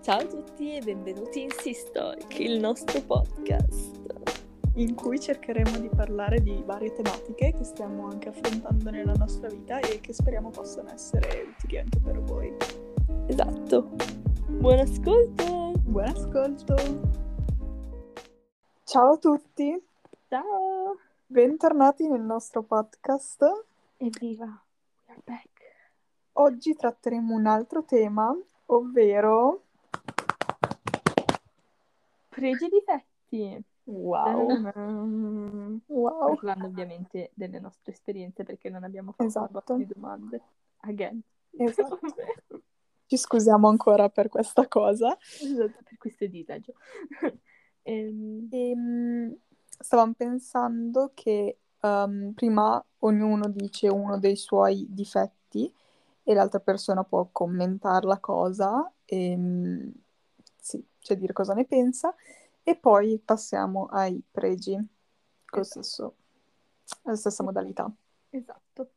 Ciao a tutti e benvenuti in Sistoric, il nostro podcast. in cui cercheremo di parlare di varie tematiche che stiamo anche affrontando nella nostra vita e che speriamo possano essere utili anche per voi. Esatto. Buon ascolto! Buon ascolto! Ciao a tutti, Ciao! bentornati nel nostro podcast. Evviva! We are back. Oggi tratteremo un altro tema, ovvero... Pregi e difetti. Wow! Wow! Parlando ovviamente delle nostre esperienze perché non abbiamo fatto Esatto. un domande. Again. Esatto. Ci scusiamo ancora per questa cosa. esatto, per questo disagio. Ehm, Ehm, stavamo pensando che ehm, prima ognuno dice uno dei suoi difetti e l'altra persona può commentare la cosa, e, sì, cioè dire cosa ne pensa, e poi passiamo ai pregi, con lo Esatto. stesso- la stessa modalità. Esatto.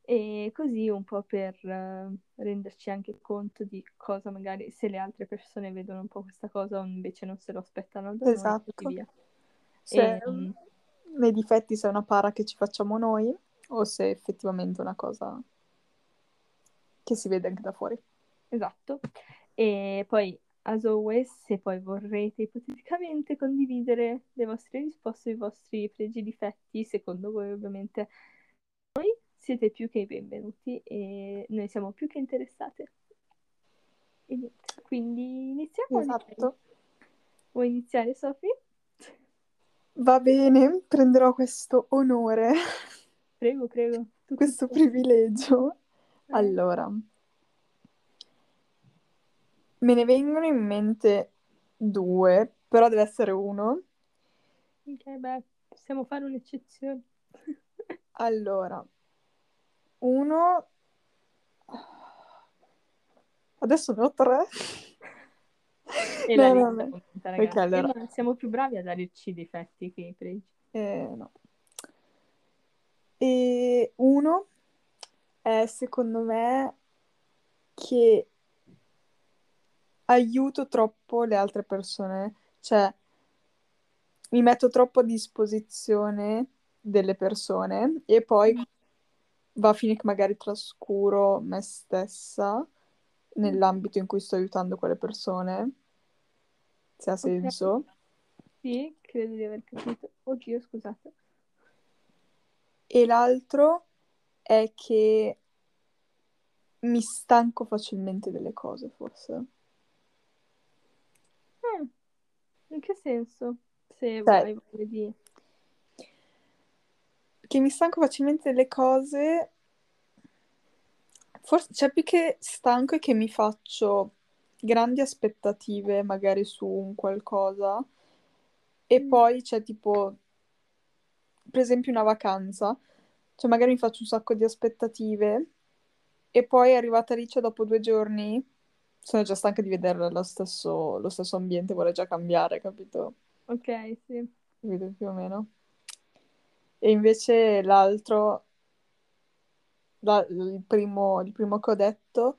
E così un po' per eh, renderci anche conto di cosa magari se le altre persone vedono un po' questa cosa o invece non se lo aspettano da noi e Esatto. così via. Se Ehm, nei difetti se è una para che ci facciamo noi o se è effettivamente una cosa che si vede anche da fuori. Esatto. E poi, as always, se poi vorrete ipoteticamente condividere le vostre risposte, i vostri pregi e difetti, secondo voi ovviamente, noi siete più che i benvenuti e noi siamo più che interessate. E quindi iniziamo. Esatto. Vuoi iniziare, Sofì? Va bene, prenderò questo onore, Prego, prego. Tutto questo tuo. privilegio. Allora, me ne vengono in mente due, però deve essere uno. Ok, beh, possiamo fare un'eccezione. Allora, uno... Adesso ne ho tre. E No, no, no. allora. Eh, siamo più bravi a darci i difetti che i pregi. Eh, no. E uno è secondo me che aiuto troppo le altre persone, cioè mi metto troppo a disposizione delle persone e poi va a finire che magari trascuro me stessa nell'ambito in cui sto aiutando quelle persone, se ha senso. Sì, credo di aver capito. Oddio, scusate. E l'altro è che mi stanco facilmente delle cose, forse. Mm, In che senso? Se Cioè- hai voglia di... Che mi stanco facilmente delle cose, forse c'è più che stanco e che mi faccio grandi aspettative magari su un qualcosa e Mm. poi c'è tipo, per esempio, una vacanza, cioè magari mi faccio un sacco di aspettative e poi arrivata lì, cioè dopo due giorni, sono già stanca di vedere lo stesso, lo stesso ambiente, vorrei già cambiare, capito? Ok, sì. Capito più o meno. E invece l'altro, la- il primo, il primo che ho detto,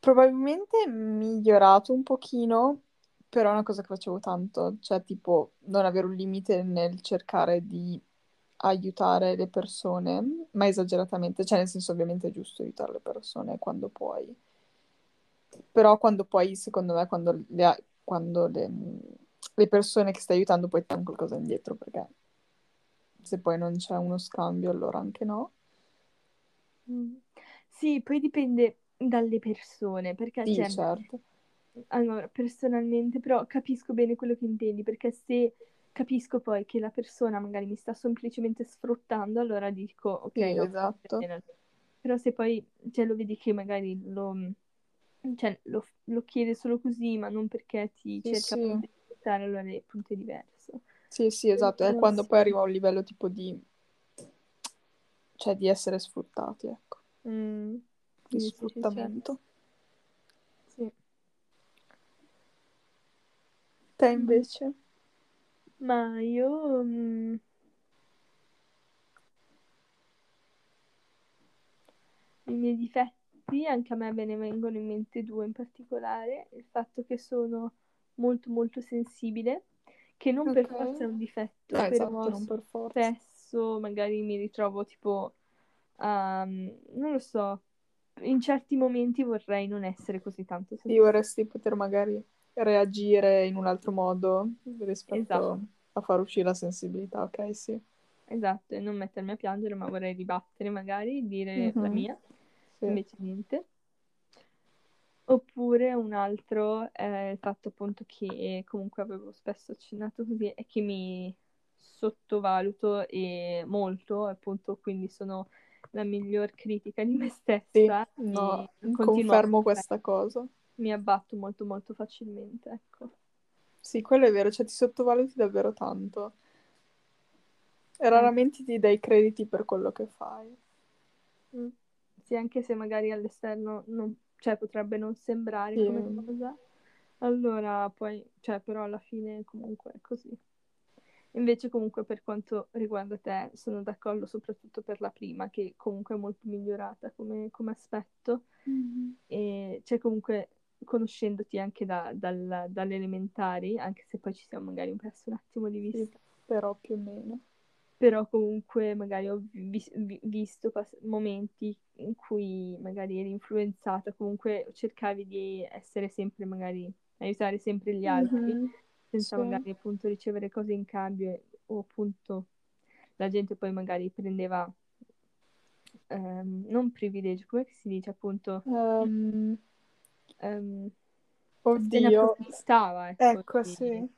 probabilmente è migliorato un pochino, però è una cosa che facevo tanto, cioè tipo non avere un limite nel cercare di aiutare le persone, ma esageratamente, cioè nel senso ovviamente è giusto aiutare le persone quando puoi, però quando poi, secondo me, quando le, quando le, le persone che stai aiutando poi ti danno qualcosa indietro, perché se poi non c'è uno scambio allora anche no. Mm. Sì, poi dipende dalle persone, perché Sì, cioè, certo. allora, personalmente, però capisco bene quello che intendi, perché se capisco poi che la persona magari mi sta semplicemente sfruttando, allora dico, ok, Sì, no, esatto. Però se poi, cioè, lo vedi che magari lo, cioè, lo, lo chiede solo così, ma non perché ti Sì, cerca sì. di sfruttare, allora il punto è diverso. Sì, sì, esatto, è quando poi arriva a un livello tipo di... cioè di essere sfruttati, ecco, Mm, di sfruttamento. Sì. Te invece? Ma io... mm, I miei difetti anche a me me ne vengono in mente due in particolare, il fatto che sono molto molto sensibile, che non per Ok. forza è un difetto, Eh, però esatto, non per forza. spesso magari mi ritrovo tipo, um, non lo so, in certi momenti vorrei non essere così tanto Sì, sensibile. vorresti poter magari reagire in un altro modo rispetto Esatto. a far uscire la sensibilità, ok? Sì. Esatto, e non mettermi a piangere, ma vorrei ribattere magari, dire la Mhm. mia, Sì. invece niente. Oppure un altro è il fatto appunto che comunque avevo spesso accennato così, è che mi sottovaluto e molto, appunto, quindi sono la miglior critica di me Sì, stessa no, continuo a confermo questa cosa. Mi abbatto molto molto facilmente, ecco. Sì, quello è vero, cioè ti sottovaluti davvero tanto. E raramente ti dai crediti per quello che fai. Mm. Sì, anche se magari all'esterno non, cioè, potrebbe non sembrare Sì. come cosa, allora poi, cioè, però alla fine comunque è così. Invece comunque per quanto riguarda te sono d'accordo soprattutto per la prima, che comunque è molto migliorata come, come aspetto e cioè comunque conoscendoti anche da, dal- dalle elementari, anche se poi ci siamo magari perso un attimo di Sì, vista, però più o meno. però comunque magari ho vi- vi- visto pas- momenti in cui magari eri influenzata, comunque cercavi di essere sempre magari, aiutare sempre gli altri, Mhm. senza Sì. magari appunto ricevere cose in cambio e- o appunto la gente poi magari prendeva ehm, non privilegio, come si dice appunto Ehm, ehm, se ne oddio. approfittava ecco, Ecco, di, sì.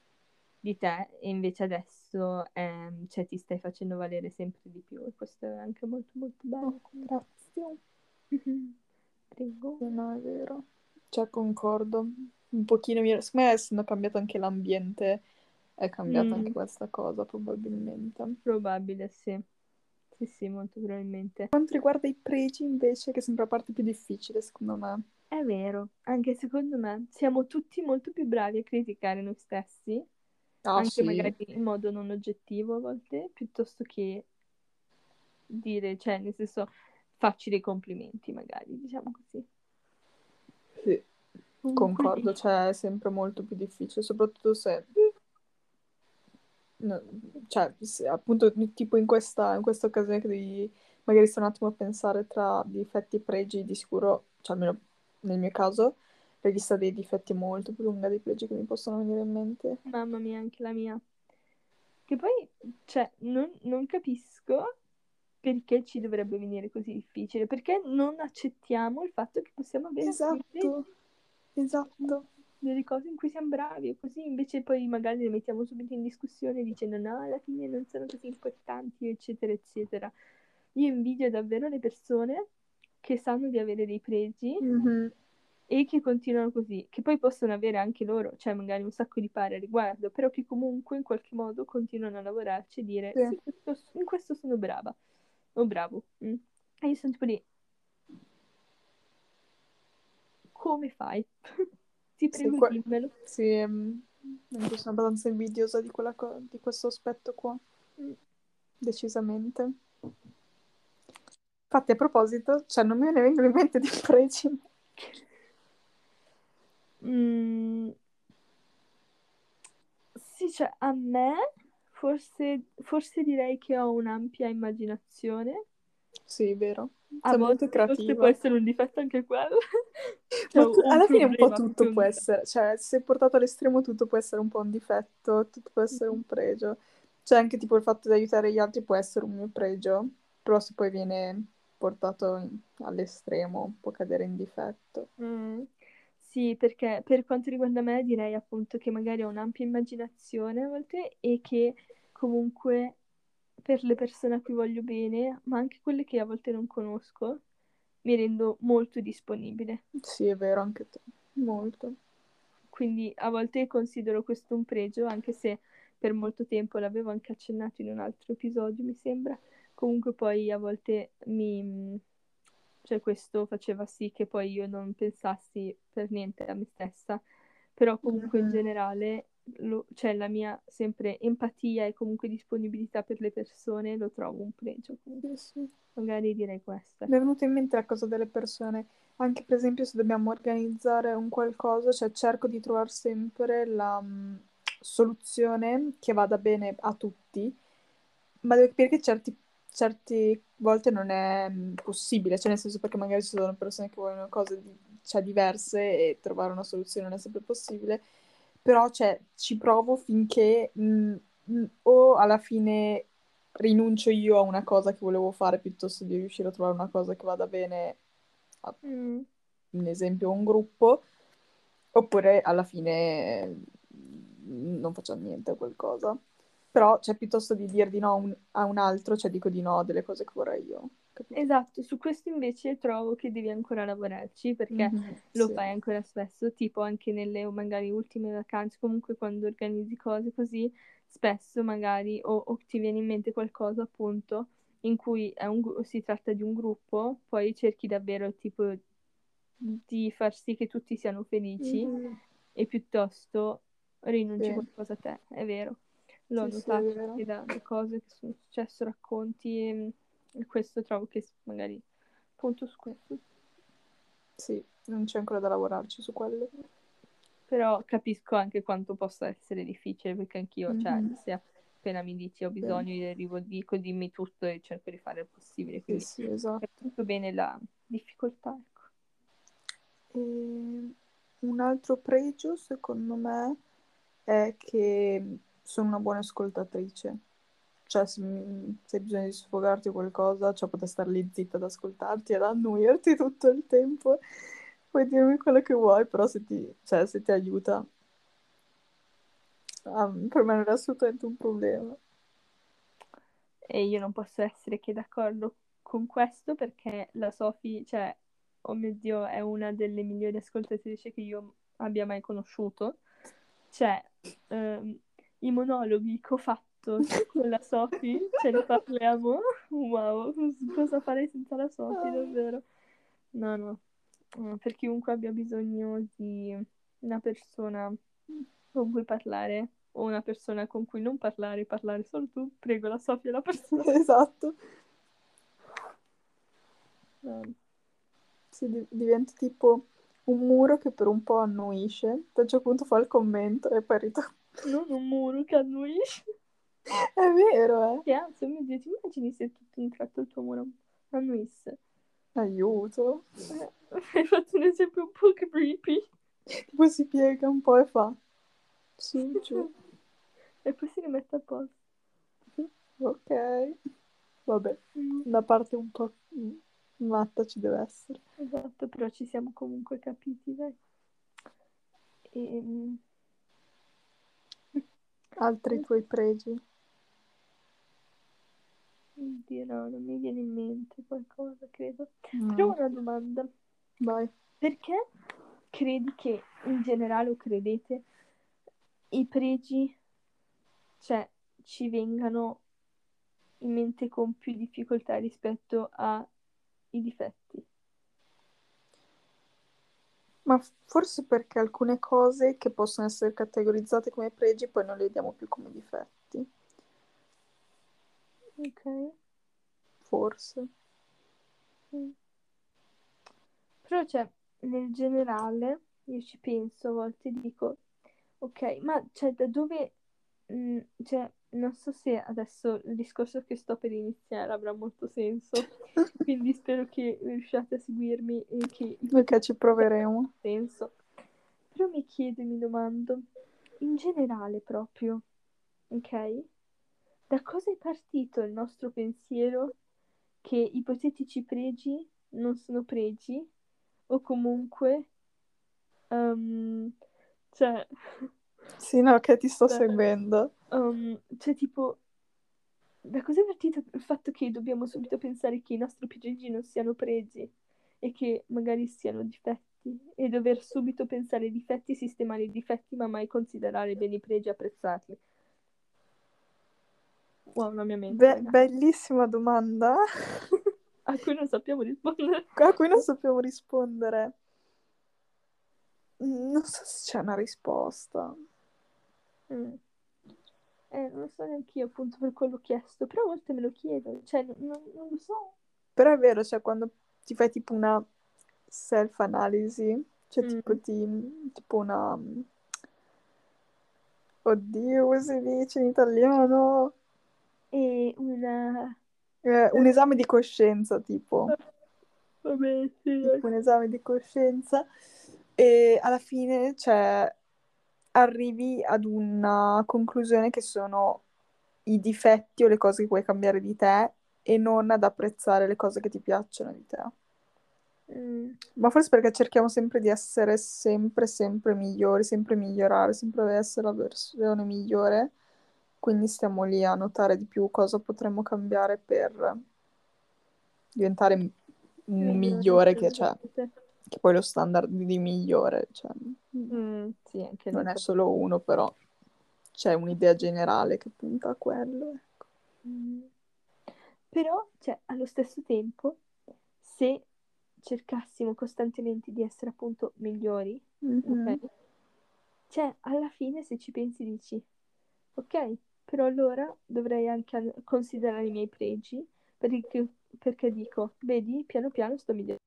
di te e invece adesso ehm, cioè, ti stai facendo valere sempre di più e questo è anche molto molto bello. Oh, grazie. Prego. Sì, no, è vero. Cioè, concordo. Un pochino, mi- secondo me, essendo cambiato anche l'ambiente, è cambiata Mm. anche questa cosa, probabilmente. Probabile, sì. Sì, sì, molto probabilmente. Per quanto riguarda i pregi, invece, che sembra la parte più difficile, secondo me. È vero, anche secondo me siamo tutti molto più bravi a criticare noi stessi, Ah, anche sì. magari in modo non oggettivo a volte, piuttosto che dire, cioè, nel senso, facci dei complimenti, magari, diciamo così. Sì, concordo, cioè è sempre molto più difficile, soprattutto se, no, cioè, appunto tipo in questa, in questa occasione che devi magari stare un attimo a pensare tra difetti e pregi, di sicuro, cioè almeno nel mio caso, la lista dei difetti è molto più lunga dei pregi che mi possono venire in mente. Mamma mia, anche la mia. Che poi, cioè, non, non capisco perché ci dovrebbe venire così difficile, perché non accettiamo il fatto che possiamo avere anche dei Esatto, esatto. delle cose in cui siamo bravi, e così invece poi magari le mettiamo subito in discussione dicendo no, alla fine non sono così importanti, eccetera, eccetera. Io invidio davvero le persone che sanno di avere dei pregi Mhm. e che continuano così, che poi possono avere anche loro, cioè magari un sacco di pari a riguardo, però che comunque in qualche modo continuano a lavorarci e dire Sì. sì, questo- in questo sono brava o bravo. mm. E io sono tipo lì, come fai? Ti Sì, prego, que- dimmelo. sì, ehm, sono abbastanza invidiosa di, co- di questo aspetto qua, Mm. decisamente. Infatti, a proposito, cioè non me ne vengono in mente di pregi. Mm, Sì, cioè a me forse, forse direi che ho un'ampia immaginazione. Sì, vero. A Sei molto volte forse creativa. può essere un difetto anche quello. Cioè, tu- alla fine un po' tutto un può essere, cioè se portato all'estremo tutto può essere un po' un difetto, tutto può essere un pregio. Cioè anche tipo il fatto di aiutare gli altri può essere un mio pregio, però se poi viene portato all'estremo può cadere in difetto. Mm, Sì, perché per quanto riguarda me direi appunto che magari ho un'ampia immaginazione a volte e che comunque per le persone a cui voglio bene, ma anche quelle che a volte non conosco, mi rendo molto disponibile. Sì, è vero, anche te. Molto. Quindi a volte considero questo un pregio, anche se per molto tempo l'avevo anche accennato in un altro episodio, mi sembra. Comunque poi a volte mi... cioè questo faceva sì che poi io non pensassi per niente a me stessa, però comunque in Mhm. generale lo- cioè la mia sempre empatia e comunque disponibilità per le persone lo trovo un pregio. Sì. Magari direi questo. Mi è venuta in mente la cosa delle persone, anche per esempio se dobbiamo organizzare un qualcosa, cioè cerco di trovare sempre la mh, soluzione che vada bene a tutti, ma devo capire che certi, certe volte non è mh, possibile, cioè nel senso perché magari ci sono persone che vogliono cose di- cioè, diverse e trovare una soluzione non è sempre possibile, però cioè, ci provo finché mh, mh, o alla fine rinuncio io a una cosa che volevo fare piuttosto di riuscire a trovare una cosa che vada bene a Mm, un esempio un gruppo, oppure alla fine mm, non faccio niente a qualcosa. Però, cioè, piuttosto di dir di no a un, a un altro, cioè dico di no a delle cose che vorrei io. capito? Esatto, su questo invece trovo che devi ancora lavorarci perché Mhm, lo sì. fai ancora spesso, tipo anche nelle magari ultime vacanze, comunque quando organizzi cose così, spesso magari o, o ti viene in mente qualcosa appunto in cui è un si tratta di un gruppo, poi cerchi davvero tipo di far sì che tutti siano felici Mhm, e piuttosto rinunci Sì. qualcosa a te, è vero. L'ho Sì, sì, notato anche da, da cose che sono successo, racconti e, e questo trovo che magari appunto su questo. Sì, non c'è ancora da lavorarci su quello. Però capisco anche quanto possa essere difficile perché anch'io, cioè, Mhm. se appena mi dici ho bisogno, io arrivo, dico dimmi tutto e cerco di fare il possibile, Sì, quindi sì, esatto. capisco bene la difficoltà, ecco. E un altro pregio, secondo me, è che sono una buona ascoltatrice. Cioè, se, se hai bisogno di sfogarti o qualcosa, cioè poter stare lì zitta ad ascoltarti ed annoiarti tutto il tempo. Puoi dirmi quello che vuoi, però se ti, cioè, se ti aiuta, ah, per me non è assolutamente un problema. E io non posso essere che d'accordo con questo perché la Sophie, cioè, oh mio Dio, è una delle migliori ascoltatrici che io abbia mai conosciuto. Cioè, ehm, i monologhi che ho fatto con la Sophie, ce ne parliamo. Wow, cosa farei senza la Sophie, davvero? No, no. Per chiunque abbia bisogno di una persona con cui parlare o una persona con cui non parlare, parlare solo tu, prego la Sofia la persona. Esatto. No. Si di- diventa tipo un muro che per un po' annuisce, a un certo punto fa il commento e poi ritorna. Non un muro che annuisce. È vero, eh? Anzi, oh mio Dio, ti immagini se tutto un tratto il tuo muro annuisse? Aiuto. Eh, hai fatto un esempio un po' creepy. Tipo si piega un po' e fa su, giù. E poi si rimette a posto. Ok. Vabbè, Mm, una parte un po' mm, matta ci deve essere. esatto, però ci siamo comunque capiti, dai. E, Altri tuoi pregi? Oddio, no, non mi viene in mente qualcosa, credo. Mm, Però una domanda. Vai. Perché credi che in generale o credete i pregi, cioè, ci vengano in mente con più difficoltà rispetto ai difetti? Ma forse perché alcune cose che possono essere categorizzate come pregi poi non le vediamo più come difetti. Ok. Forse. Mm. Però, cioè, nel generale, io ci penso, a volte dico, ok, ma cioè, da dove, mm, cioè, non so se adesso il discorso che sto per iniziare avrà molto senso, quindi spero che riusciate a seguirmi e che Ok, ci proveremo. senso. Però mi chiedo e mi domando, in generale proprio, ok? Da cosa è partito il nostro pensiero che ipotetici pregi non sono pregi o comunque, ehm, cioè, Sì, no, che ti sto seguendo. Ehm, cioè tipo, da cosa è partito il fatto che dobbiamo subito pensare che i nostri pregi non siano pregi e che magari siano difetti e dover subito pensare ai difetti, sistemare i difetti, ma mai considerare bene i pregi e apprezzarli? Wow, la mia mente, Be- bellissima domanda a cui non sappiamo rispondere. a cui non sappiamo rispondere. Mm, Non so se c'è una risposta. Mm. Eh, non lo so neanche io, appunto, per quello ho chiesto, però a volte me lo chiedo, cioè, non, non lo so. Però è vero, cioè quando ti fai tipo una self-analisi, cioè Mm. tipo, ti, tipo una... Oddio, come si dice in italiano? E una... Eh, un esame di coscienza, tipo. Vabbè, sì, Tipo un esame di coscienza. E alla fine, cioè, arrivi ad una conclusione che sono i difetti o le cose che vuoi cambiare di te e non ad apprezzare le cose che ti piacciono di te. Mm. Ma forse perché cerchiamo sempre di essere sempre, sempre migliori, sempre migliorare, sempre essere la versione migliore. Quindi stiamo lì a notare di più cosa potremmo cambiare per diventare m- un migliore che c'è, che poi lo standard di migliore, cioè, Mm, sì, anche non è solo uno, però c'è un'idea generale che punta a quello. ecco. Mm. Però, cioè, allo stesso tempo, se cercassimo costantemente di essere appunto migliori, Mhm. ok? Cioè, alla fine, se ci pensi, dici, ok, però allora dovrei anche an- considerare i miei pregi, perché, perché dico, vedi, piano piano sto migliorando.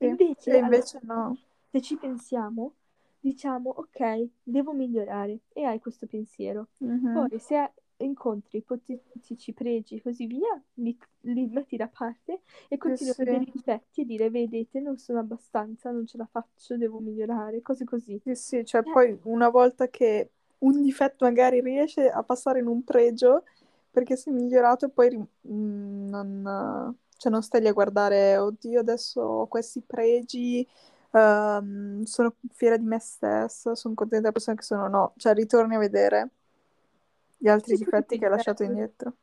Invece, E invece no. se ci pensiamo, diciamo, ok, devo migliorare e hai questo pensiero. Mhm. Poi se incontri ipotetici pregi e così via, li, li metti da parte e continui sì. a vedere i difetti e dire, vedete, non sono abbastanza, non ce la faccio, devo migliorare, cose così. Sì, sì, cioè Eh. poi una volta che un difetto magari riesce a passare in un pregio perché sei migliorato, poi rim- mm, non, cioè non stai lì a guardare, oddio, adesso ho questi pregi, ehm, sono fiera di me stessa, sono contenta della persona che sono, no, cioè ritorni a vedere gli altri Sì, difetti ti che hai lasciato indietro.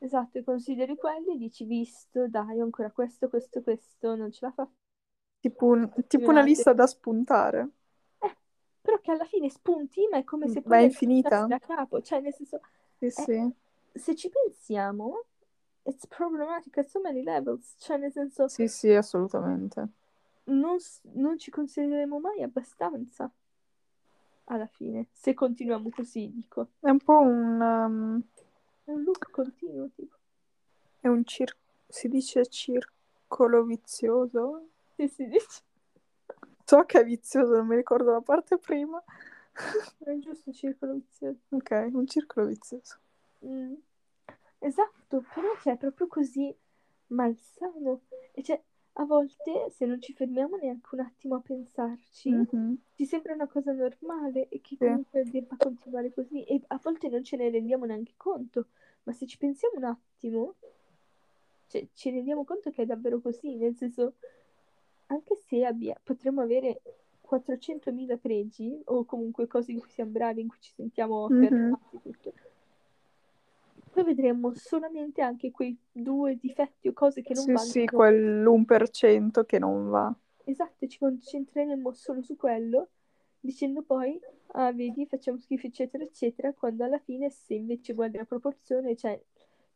Esatto, e consideri quelli e dici, visto, dai, ho ancora questo, questo, questo, non ce la faccio. Tipo, un- tipo una lista da spuntare. Eh, però che alla fine spunti, ma è come se Ma è infinita? da capo, cioè nel senso, Sì, eh, sì. se ci pensiamo, it's problematic at so many levels, cioè nel senso, Sì, sì, assolutamente. non, non ci considereremo mai abbastanza alla fine, se continuiamo così, dico. È un po' un... um, È un loop continuo, tipo. è un cir- si dice circolo vizioso? Sì, si dice. So che è vizioso, non mi ricordo la parte prima. È un giusto circolo vizioso. Ok, un circolo vizioso. Mm. Esatto, però cioè, è proprio così malsano. E cioè, a volte, se non ci fermiamo neanche un attimo a pensarci, Mhm. ci sembra una cosa normale e che Sì. comunque debba continuare così. E a volte non ce ne rendiamo neanche conto. Ma se ci pensiamo un attimo, cioè, ci rendiamo conto che è davvero così. Nel senso, anche se abbia- potremmo avere 400.000 pregi, o comunque cose in cui siamo bravi, in cui ci sentiamo affermati, tutto. Poi vedremo solamente anche quei due difetti o cose che non Sì, vanno. sì, no? quell'1% che non va. Esatto, ci concentreremo solo su quello, dicendo poi, ah, vedi, facciamo schifo, eccetera, eccetera, quando alla fine, se invece guardi la proporzione, cioè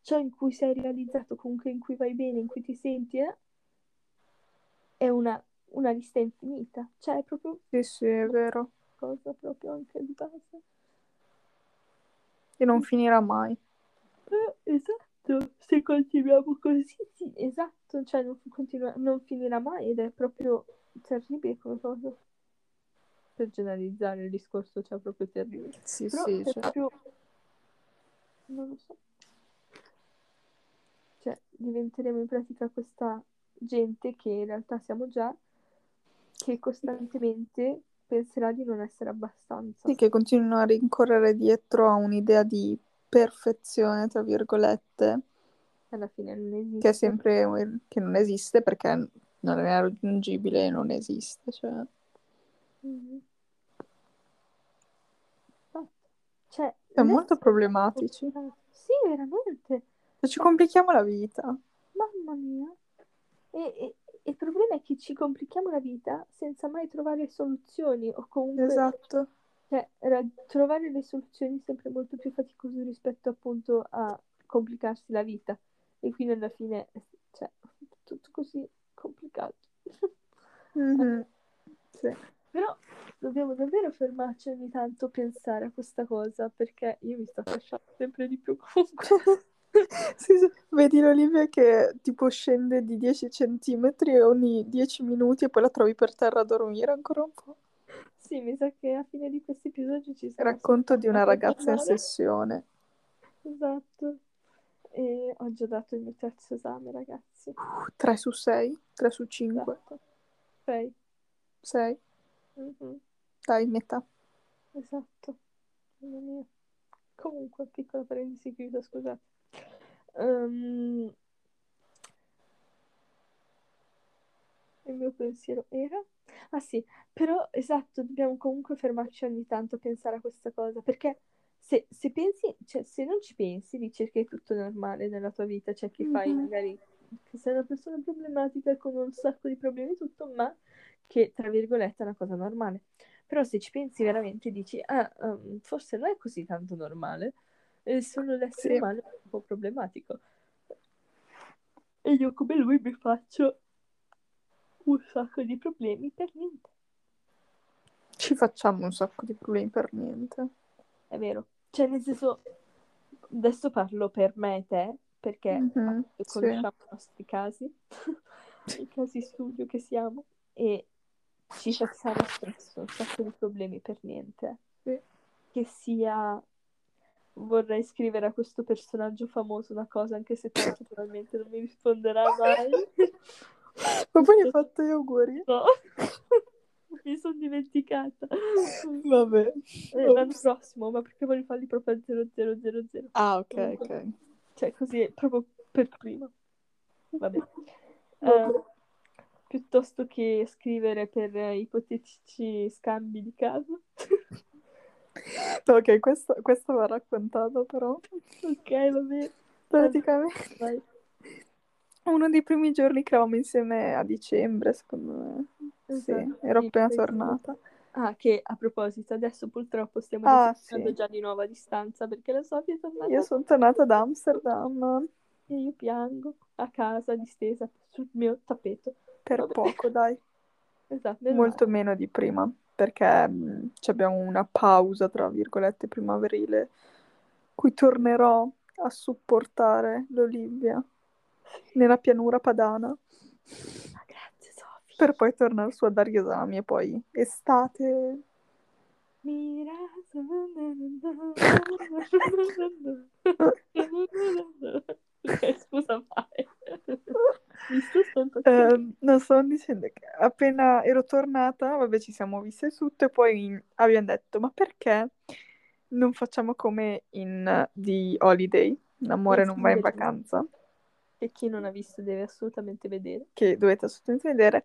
ciò in cui sei realizzato, comunque in cui vai bene, in cui ti senti, eh, è una, una lista infinita. Cioè, è proprio Sì, sì, è vero. cosa proprio anche di base. E non finirà mai. Eh, esatto, se continuiamo così, sì, esatto, cioè non, continua- non finirà mai ed è proprio terribile come cosa. Per generalizzare il discorso, cioè proprio terribile. Sì, Però sì, è cioè. proprio... non lo so. Cioè, diventeremo in pratica questa gente che in realtà siamo già, che costantemente penserà di non essere abbastanza. Sì, che continuano a rincorrere dietro a un'idea di perfezione, tra virgolette, Alla fine non esiste. che è sempre che non esiste perché non è raggiungibile e non esiste. Cioè. Mhm. Esatto. Cioè, molto problematici. Sì, veramente. Cioè, ci complichiamo la vita. Mamma mia. E- e il problema è che ci complichiamo la vita senza mai trovare soluzioni o comunque Esatto. Cioè, trovare le soluzioni è sempre molto più faticoso rispetto appunto a complicarsi la vita. E quindi alla fine è cioè, tutto così complicato. Mhm. Sì. Però dobbiamo davvero fermarci ogni tanto a pensare a questa cosa, perché io mi sto lasciando sempre di più comunque. Sì, sì. Vedi l'Olivia che tipo scende di 10 centimetri ogni 10 minuti e poi la trovi per terra a dormire ancora un po'. Sì, mi sa che a fine di questo episodio ci sarà Racconto di una ragazza in sessione. Esatto. E ho già dato il mio terzo esame, ragazzi. 3 su 6, 3 su 5, Esatto. Sei. 6. Mhm. Dai, metà. Esatto. Mamma mia. Comunque, piccola parentesi chiusa, scusate. Ehm, il mio pensiero era... Ah sì, però esatto, dobbiamo comunque fermarci ogni tanto a pensare a questa cosa, perché se, se pensi, cioè se non ci pensi, dici che è tutto normale nella tua vita, c'è chi fai Mhm. magari che sei una persona problematica con un sacco di problemi e tutto, ma che tra virgolette è una cosa normale. Però se ci pensi veramente dici, ah, um, forse non è così tanto normale, è solo l'essere Sì. umano è un po' problematico. E io come lui mi faccio un sacco di problemi per niente. Ci facciamo un sacco di problemi per niente. È vero. Cioè, nel senso, adesso parlo per me e te, perché Mhm, appunto, sì. conosciamo i nostri casi, i casi studio che siamo, e ci facciamo spesso un sacco di problemi per niente. Sì. Che sia vorrei scrivere a questo personaggio famoso una cosa, anche se tanto probabilmente non mi risponderà mai. Ma poi hai fatto gli auguri? No, mi sono dimenticata. Vabbè. Eh, l'anno prossimo, ma perché voglio farli proprio a 0000. Ah, ok, ok. Cioè, così, proprio per prima. Vabbè. Eh, piuttosto che scrivere per ipotetici scambi di casa. Ok, questo, questo va raccontato però. ok, vabbè. Praticamente Vai. Uno dei primi giorni che eravamo insieme a dicembre, secondo me. Esatto, Sì, ero sì, appena tornata. Ah, che a proposito, adesso purtroppo stiamo Ah, sì. già di nuovo a distanza perché la Sofia è tornata Io sono tornata da Amsterdam e io piango a casa distesa sul mio tappeto. per Vabbè. poco, dai. Esatto, meno Molto meno di prima, perché mh, abbiamo una pausa, tra virgolette, primaverile, cui tornerò a supportare l'Olivia nella pianura padana, grazie Sofia. per poi tornare su a dare gli esami e poi estate. Mira. ok, scusa, vai. Ehm, non sto dicendo che appena ero tornata, vabbè, ci siamo viste tutto e poi abbiamo detto, ma perché non facciamo come in The Holiday, L'amore Eh, non va in vacanza, Che chi non ha visto deve assolutamente vedere. che dovete assolutamente vedere.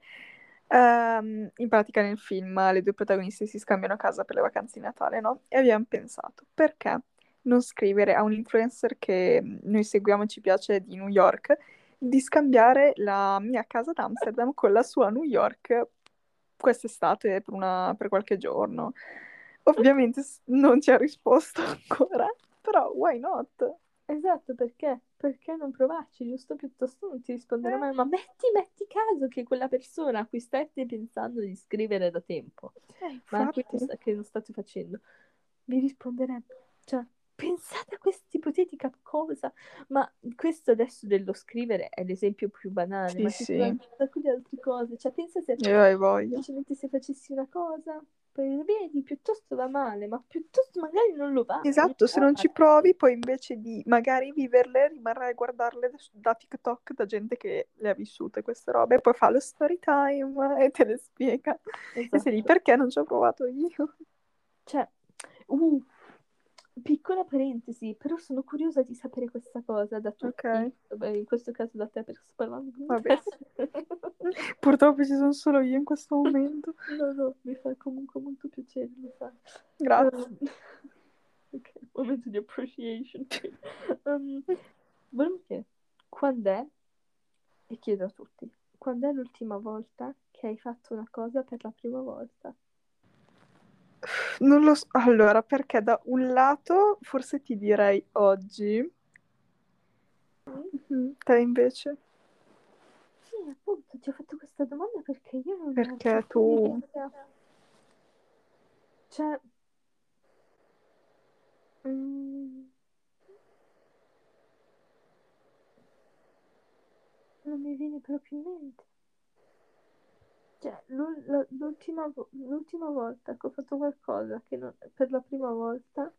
Ehm, in pratica nel film le due protagoniste si scambiano a casa per le vacanze di Natale, no? E abbiamo pensato, perché non scrivere a un influencer che noi seguiamo e ci piace di New York di scambiare la mia casa ad Amsterdam con la sua New York quest'estate per, una- per qualche giorno. Ovviamente non ci ha risposto ancora, però why not? Esatto, perché? Perché non provarci, giusto? Piuttosto non ti risponderà Eh. mai. Ma metti, metti caso che quella persona a cui state pensando di scrivere da tempo, Eh, ma sta- che non state facendo, vi risponderebbe. Cioè, pensate a questa ipotetica cosa. Ma questo adesso dello scrivere è l'esempio più banale, Sì, ma ci sì. sono anche altre cose. Cioè, pensa se Io semplicemente se facessi una cosa, vedi, piuttosto va male, ma piuttosto magari non lo va. Esatto, se non ci provi, poi invece di magari viverle, rimarrai a guardarle da TikTok da gente che le ha vissute queste robe, e poi fa lo story time e te le spiega. E sei lì, Esatto. perché non ci ho provato io? Cioè, uh, piccola parentesi, però sono curiosa di sapere questa cosa da tutti. Ok. Vabbè, in questo caso da te perché sto parlando con Vabbè. Purtroppo ci sono solo io in questo momento. No, no, mi fa comunque molto piacere, lo sai. Grazie. Um, ok, momento di appreciation. Um, volevo chiedere, quando è, e chiedo a tutti, quando è l'ultima volta che hai fatto una cosa per la prima volta? Non lo so. Allora, perché da un lato forse ti direi oggi, Mm? Mhm, te invece, Sì, appunto, ti ho fatto questa domanda perché io non Perché tu-. Cioè... mm, non mi viene proprio in mente. Cioè, l'ultima, l'ultima volta che ho fatto qualcosa che non, per la prima volta,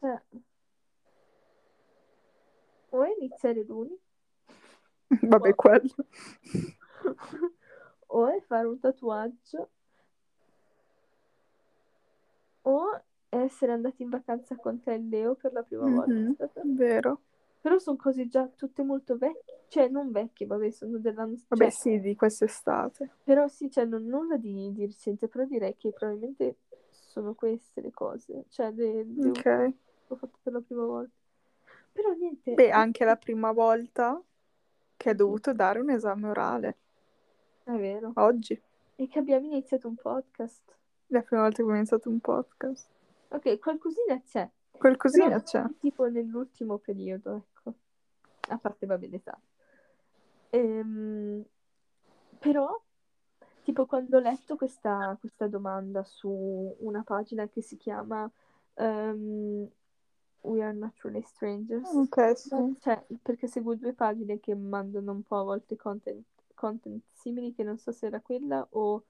cioè, o è iniziare l'uni, Vabbè, o, quello. o è fare un tatuaggio, o essere andati in vacanza con te e Leo per la prima Mhm, volta. Vero. Però sono cose già tutte molto vecchie, cioè non vecchie, vabbè, sono dell'anno Vabbè, cioè, sì, di quest'estate. però sì, cioè non nulla di, di recente, però direi che probabilmente sono queste le cose, cioè le, le Ok. che ho fatto per la prima volta. Però niente, Beh, anche la prima volta che hai dovuto dare un esame orale. è vero, Oggi. e che abbiamo iniziato un podcast. La prima volta che ho iniziato un podcast. Ok, qualcosina c'è, Qualcosina c'è. tipo nell'ultimo periodo, ecco, a parte va bene l'esame. Ehm, però, tipo quando ho letto questa, questa domanda su una pagina che si chiama ehm, We Are Naturally Strangers, Ok, sì. cioè, perché seguo due pagine che mandano un po' a volte content, content simili, che non so se era quella o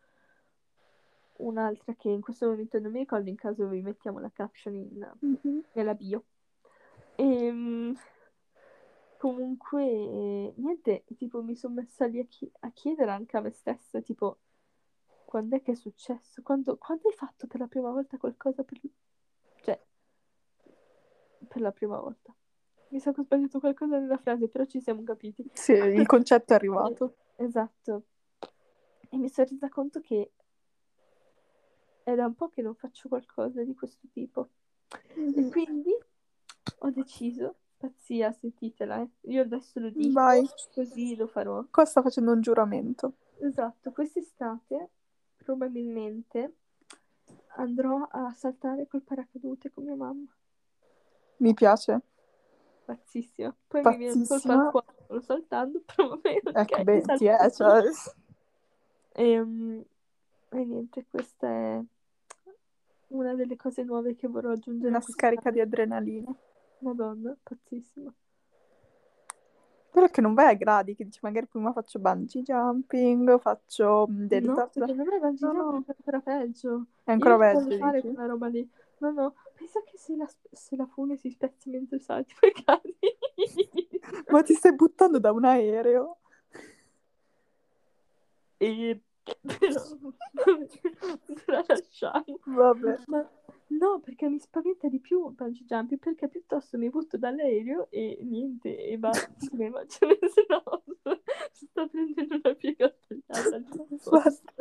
un'altra che in questo momento non mi ricordo, in caso vi mettiamo la caption in- Mhm. nella bio. Ehm, comunque, niente, tipo mi sono messa lì a, chi- a chiedere anche a me stessa, tipo, quando è che è successo? Quando, quando hai fatto per la prima volta qualcosa per... Cioè, per la prima volta. Mi sa che ho sbagliato qualcosa nella frase, però ci siamo capiti. Sì, il concetto è arrivato. Esatto. E mi sono resa conto che è da un po' che non faccio qualcosa di questo tipo. E Mhm. quindi ho deciso, pazzia, sentitela, eh. Io adesso lo dico, Vai. così lo farò. Qua sta facendo un giuramento. Esatto, quest'estate probabilmente andrò a saltare col paracadute con mia mamma. Mi piace. Pazzissima. Poi mi viene colpa al Pazzissima. cuore saltando, però vabbè, ok, Ecco, beh, salto ti è, cioè... Ehm, E, niente, questa è una delle cose nuove che vorrò aggiungere Una scarica di adrenalina. Madonna, pazzissima. Però che non vai a gradi, che dici magari prima faccio bungee jumping, faccio mm, delle No, secondo me bungee No, no. jumping è ancora peggio. È ancora Io peggio, fare dici? quella roba lì. No, no, pensa che se la, se la fune si spezza mentre salti, poi cadi. Ma ti stai buttando da un aereo? E però la lasciamo. Vabbè. Ma no, perché mi spaventa di più il bungee jumping, perché piuttosto mi butto dall'aereo e niente, e basta. Come faccio se no sto prendendo una piega Basta.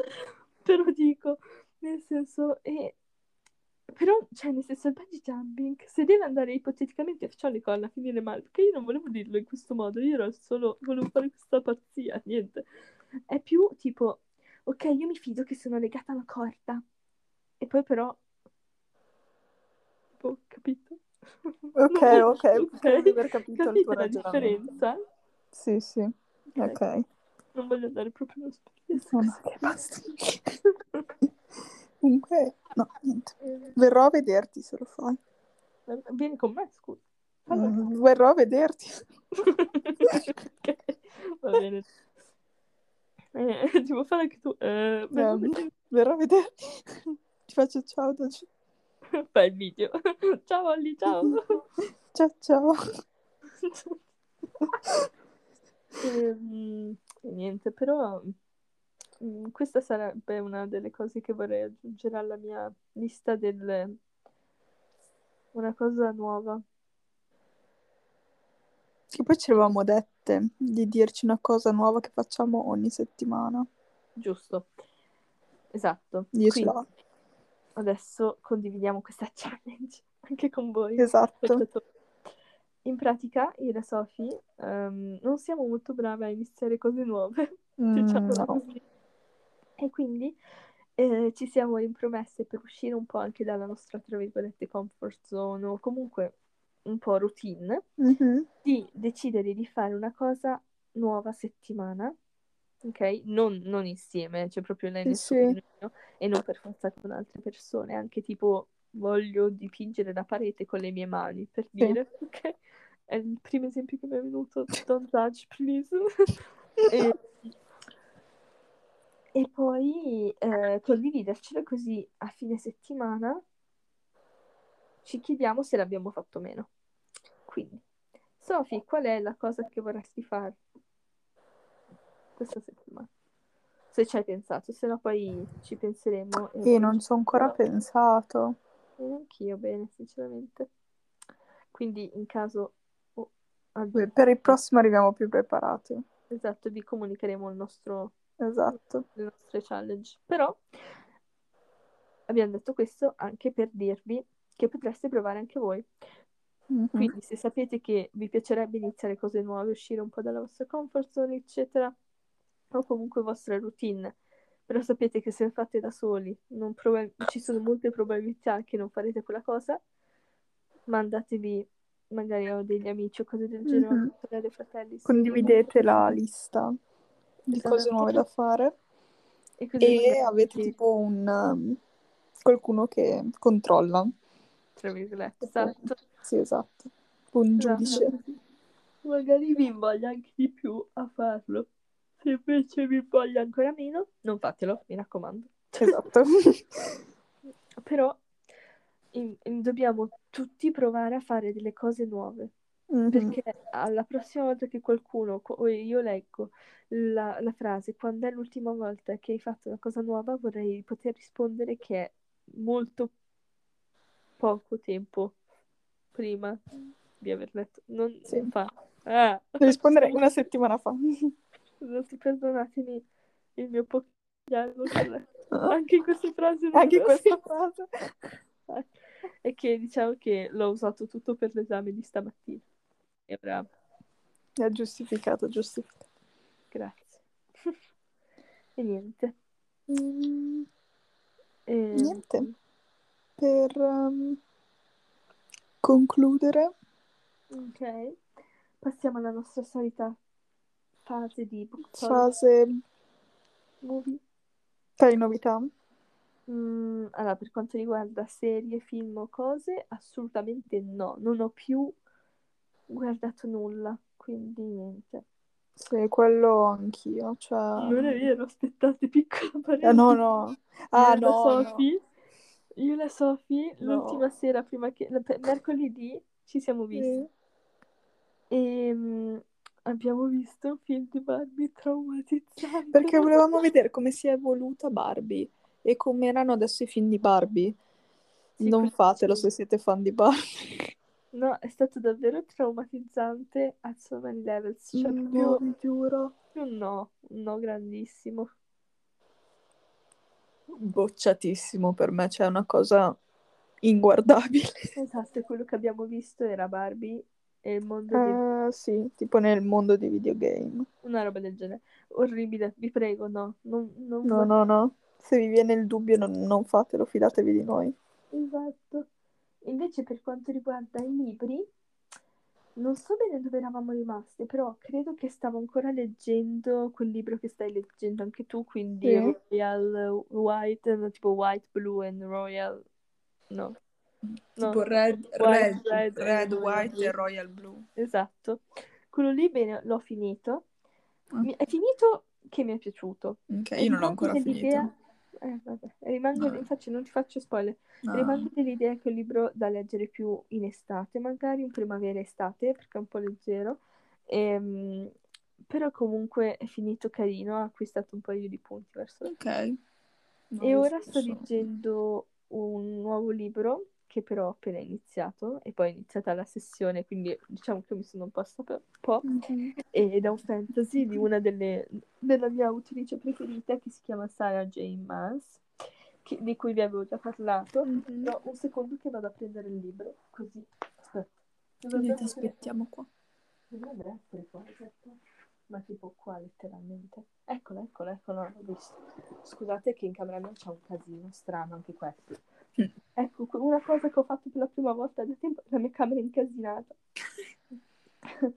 Però dico, nel senso, e... però, cioè, nel senso, il bungee jumping, se deve andare ipoteticamente, facciamo le corna a finire male, perché io non volevo dirlo in questo modo, io ero solo, volevo fare questa pazzia, niente. È più tipo, ok, io mi fido che sono legata alla corda, e poi però, boh, capito? Ok, Non- ok, di aver capito il Capite tuo la differenza? Sì, sì, ok. Non voglio andare proprio nello specifico. No, no, che basta. Comunque, no, niente. Verrò a vederti se lo fai. Vieni con me, scusa. Fallo. Mm, Verrò a vederti. Ok, va bene. Eh, devo fare anche tu. Eh, però Ehm, verrò a vederti. Ti faccio ciao da giù. fai il video. Ciao Olli, ciao. Ciao, ciao. Ehm, E, niente, però mm, questa sarebbe una delle cose che vorrei aggiungere alla mia lista del una cosa nuova. Che poi ci eravamo dette di dirci una cosa nuova che facciamo ogni settimana. Giusto. Esatto. Io ce Quindi l'ho. adesso condividiamo questa challenge anche con voi. Esatto. In pratica, io e Sofi ehm, non siamo molto brave a iniziare cose nuove, Mm, diciamo no. E quindi eh, ci siamo rimpromesse per uscire un po' anche dalla nostra, tra virgolette, comfort zone o comunque un po' routine, Mhm. di decidere di fare una cosa nuova a settimana ok? Non, non insieme, cioè proprio lei nel suo sì. camerino e non per forza con altre persone, anche tipo voglio dipingere la parete con le mie mani, per Sì. dire, ok? È il primo esempio che mi è venuto, don't judge please. e, e poi eh, condividercelo così a fine settimana ci chiediamo se l'abbiamo fatto o meno. Quindi, Sofì, qual è la cosa che vorresti fare questa settimana? Se ci hai pensato, se no poi ci penseremo. E non ci ho ancora pensato. E neanch'io bene, sinceramente. Quindi, in caso... oh, Beh, Per il prossimo arriviamo più preparati. Esatto, vi comunicheremo il nostro, Esatto. le nostre challenge. Però abbiamo detto questo anche per dirvi che potreste provare anche voi. Mhm. Quindi se sapete che vi piacerebbe iniziare cose nuove, uscire un po' dalla vostra comfort zone, eccetera, o comunque vostra routine, però sapete che se lo fate da soli non proba- ci sono molte probabilità che non farete quella cosa, mandatevi magari a degli amici o cose del genere, Mhm. o sorelle, fratelli, Condividete la lista di Esatto. cose nuove da fare e e avete tipo un um, qualcuno che controlla. Tra virgolette, esatto. Sì, esatto. Un Esatto. giudice. Magari vi invoglia anche di più a farlo. Se invece vi invoglia ancora meno, non fatelo, mi raccomando. Esatto. Però in- in- dobbiamo tutti provare a fare delle cose nuove. Mhm. Perché alla prossima volta che qualcuno, io leggo la, la frase, quando è l'ultima volta che hai fatto una cosa nuova, vorrei poter rispondere che è molto poco tempo prima di aver letto. Non, Sì. non fa. Ah, Rispondere una settimana fa. Scusate, perdonatemi il mio letto. Anche in queste frasi non Anche lo questa frase. È che diciamo che l'ho usato tutto per l'esame di stamattina. E bravo, È giustificato, giustificato. grazie. e niente. Mm, Ehm, Niente. Per um, concludere, Ok. Passiamo alla nostra solita fase di book talk fase movie. per novità. Mm, allora, per quanto riguarda serie, film o cose, assolutamente no. Non ho più guardato nulla, quindi niente. Sì, quello anch'io. Cioè... Non è vero, aspettate, piccola parentesi. Ah, no, no. Ah, e la no, no. Io e la Sofì, No. l'ultima sera prima che... mercoledì ci siamo visti Sì. e mm, abbiamo visto un film di Barbie traumatizzante. Perché volevamo vedere come si è evoluta Barbie e come erano adesso i film di Barbie. Sì, non fatelo sì. se siete fan di Barbie. No, è stato davvero traumatizzante a so many levels. Cioè, No, proprio, vi giuro. un no, un no grandissimo. Bocciatissimo per me, cioè è una cosa inguardabile. Esatto, quello che abbiamo visto era Barbie e il mondo dei... Eh, sì, tipo nel mondo dei videogame. Una roba del genere. Orribile, vi prego, no. Non, non No, no, no. Se vi viene il dubbio non, non fatelo, fidatevi di noi. Esatto. Invece per quanto riguarda i libri, non so bene dove eravamo rimasti, però credo che stavo ancora leggendo quel libro che stai leggendo anche tu, quindi Sì. Royal White, no, tipo White, Blue and Royal... No. No, Tipo red, White, red, red red, e Royal white Blue. e royal blue. Esatto. Quello lì bene, l'ho finito. Ah. Mi- è finito che mi è piaciuto. Ok, io non l'ho ancora finito. Eh, vabbè. Rimango, No. infatti non ti faccio spoiler. No. Rimango dell'idea che è un libro da leggere più in estate, magari in primavera-estate, perché è un po' leggero. Ehm, però comunque è finito carino, ha acquistato un paio di punti verso Ok. e Non lo ora sto leggendo un nuovo libro che però ho appena iniziato e poi è iniziata la sessione, quindi diciamo che mi sono un po' stata un po' Mhm. ed è un fantasy di una delle della mia autrice preferita che si chiama Sarah J. Maas, che- di cui vi avevo già parlato. Mhm. Però un secondo che vado a prendere il libro, così. Aspetta. Ti aspettiamo qua. Dovrebbe essere qua, esatto. Ma tipo qua letteralmente. Eccola, eccola, eccola, l'ho visto. Scusate che in camera mia c'è un casino strano anche questo. Mm. Ecco, una cosa che ho fatto per la prima volta da tempo, la mia camera è incasinata.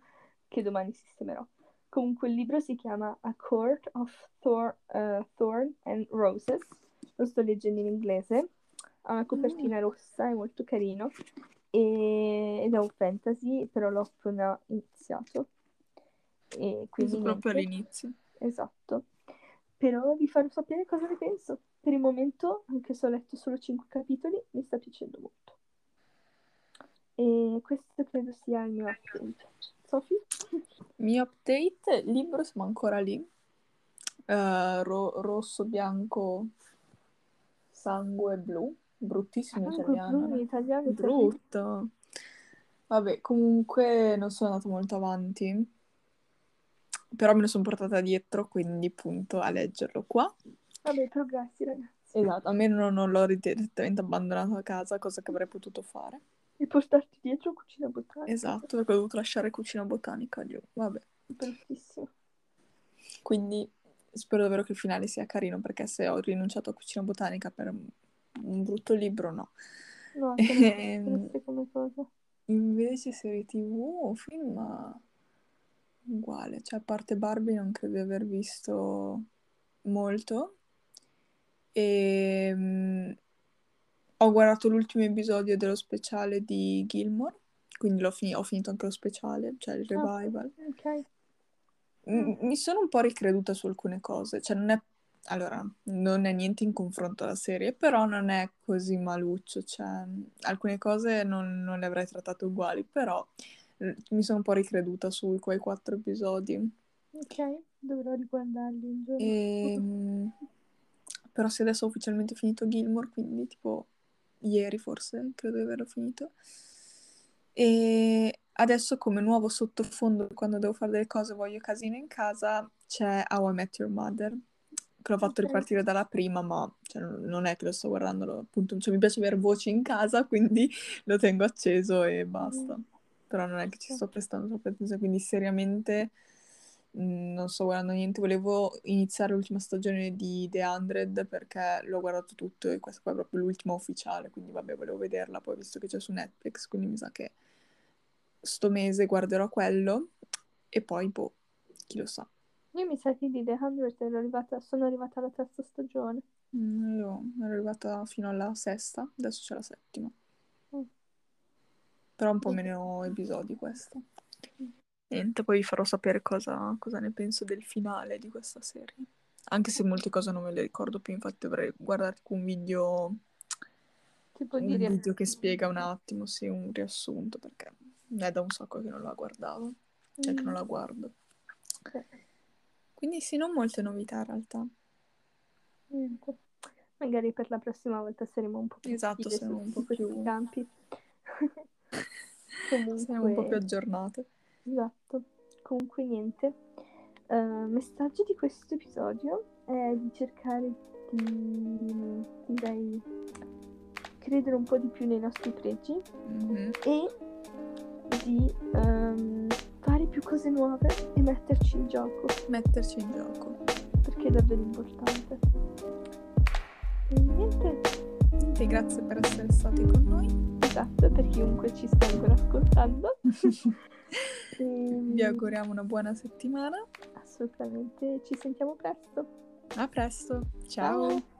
che domani sistemerò. Comunque il libro si chiama A Court of Thor- uh, Thorn and Roses, lo sto leggendo in inglese, ha una copertina mm. rossa, è molto carino, e... ed è un fantasy, però l'ho appena iniziato. E quindi proprio all'inizio. Esatto. Però vi farò sapere cosa ne penso. Per il momento, anche se ho letto solo 5 capitoli, mi sta piacendo molto. E questo credo sia il mio update. Sofì? Mio update, libro siamo ancora lì. Uh, ro- rosso, bianco, sangue blu. Bruttissimo sangue italiano. Blu in italiano Brutto. Vabbè, comunque non sono andato molto avanti. Però me lo sono portata dietro, quindi punto a leggerlo qua. Vabbè, progressi ragazzi. Esatto, almeno non l'ho direttamente abbandonato a casa, cosa che avrei potuto fare. E portarti dietro cucina botanica. Esatto, perché ho dovuto lasciare cucina botanica giù. Vabbè. Bruttissimo. Quindi spero davvero che il finale sia carino, perché se ho rinunciato a cucina botanica per un brutto libro, no. No, ehm, come cosa. Invece serie tv o film uguale, cioè a parte Barbie non credo di aver visto molto. E um, ho guardato l'ultimo episodio dello speciale di Gilmore, quindi fin- ho finito anche lo speciale, cioè il ah, revival. ok. M- mi sono un po' ricreduta su alcune cose, cioè non è allora, non è niente in confronto alla serie, però non è così maluccio, cioè alcune cose non, non le avrei trattate uguali, però mi sono un po' ricreduta su quei quattro episodi. Ok, dovrò riguardarli un giorno. E... Però se adesso ho ufficialmente finito Gilmore, quindi tipo ieri forse, credo di averlo finito. E adesso come nuovo sottofondo, quando devo fare delle cose, voglio casino in casa, c'è How I Met Your Mother, che l'ho fatto ripartire dalla prima, ma cioè, non è che lo sto guardando, appunto, cioè, mi piace avere voci in casa, quindi lo tengo acceso e basta. Mm. Però non è che ci sto prestando troppa attenzione, quindi seriamente non sto guardando niente, volevo iniziare l'ultima stagione di The Hundred perché l'ho guardato tutto e questa qua è proprio l'ultima ufficiale, quindi vabbè, volevo vederla, poi visto che c'è su Netflix, quindi mi sa che sto mese guarderò quello e poi, boh, chi lo sa. Io mi sa che di The Hundred ero arrivata, sono arrivata alla terza stagione. Mm, io ero arrivata fino alla sesta, adesso c'è la settima. Mm. Però un po' meno episodi questo. Niente, poi vi farò sapere cosa, cosa ne penso del finale di questa serie. Anche se molte cose non me le ricordo più, infatti dovrei guardare un video. Tipo un dire... video che spiega un attimo, sì, un riassunto, perché è da un sacco che non la guardavo, cioè mm. che non la guardo. Quindi sì, non molte novità in realtà. Niente. Magari per la prossima volta saremo un po' più Esatto, saremo un po' più campi. Comunque... Saremo un po' più aggiornate. Esatto, comunque niente. Uh, messaggio di questo episodio è di cercare di, direi, credere un po' di più nei nostri pregi mm-hmm. e di um, fare più cose nuove e metterci in gioco. Metterci in gioco. Perché è davvero importante. E niente. Niente, grazie per essere stati con noi. Esatto, per chiunque ci stia ancora ascoltando. Vi auguriamo una buona settimana. Assolutamente, ci sentiamo presto. A presto, ciao. ciao.